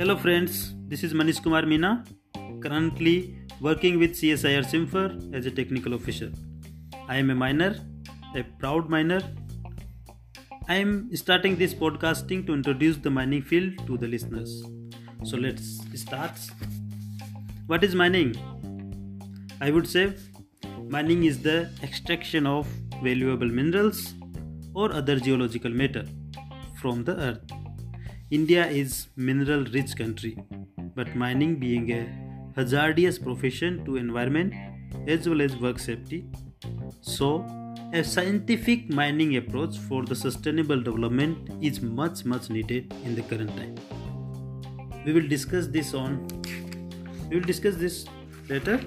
Hello friends, this is Manish Kumar Meena, currently working with CSIR CIMFR as a technical officer. I am a miner, a proud miner. I am starting this podcasting to introduce the mining field to the listeners. So let's start. What is mining? I would say mining is the extraction of valuable minerals or other geological matter from the earth. India is mineral rich country, but mining being a hazardous profession to environment as well as work safety. So, a scientific mining approach for the sustainable development is much much needed in the current time. We will discuss this on we will discuss this later.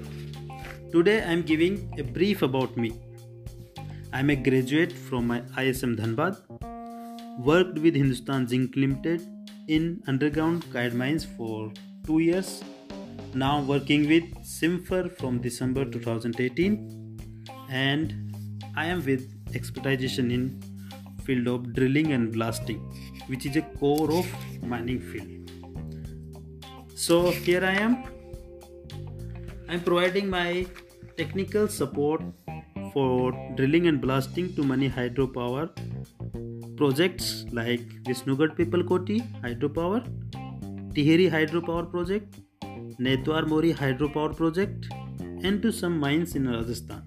Today I am giving a brief about me. I am a graduate from my ISM Dhanbad worked with Hindustan Zinc Limited in underground guide mines for 2 years. Now working with CIMFR from December 2018 and I am with expertization in field of drilling and blasting which is a core of mining field. So here I am. I am providing my technical support for drilling and blasting to many hydropower projects like Vishnugad Pipalkoti hydropower, Tehri hydropower project, Naitwar Mori hydropower project, and to some mines in Rajasthan.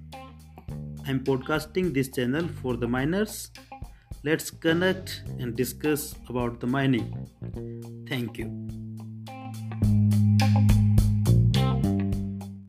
I am podcasting this channel for the miners. Let's connect and discuss about the mining. Thank you.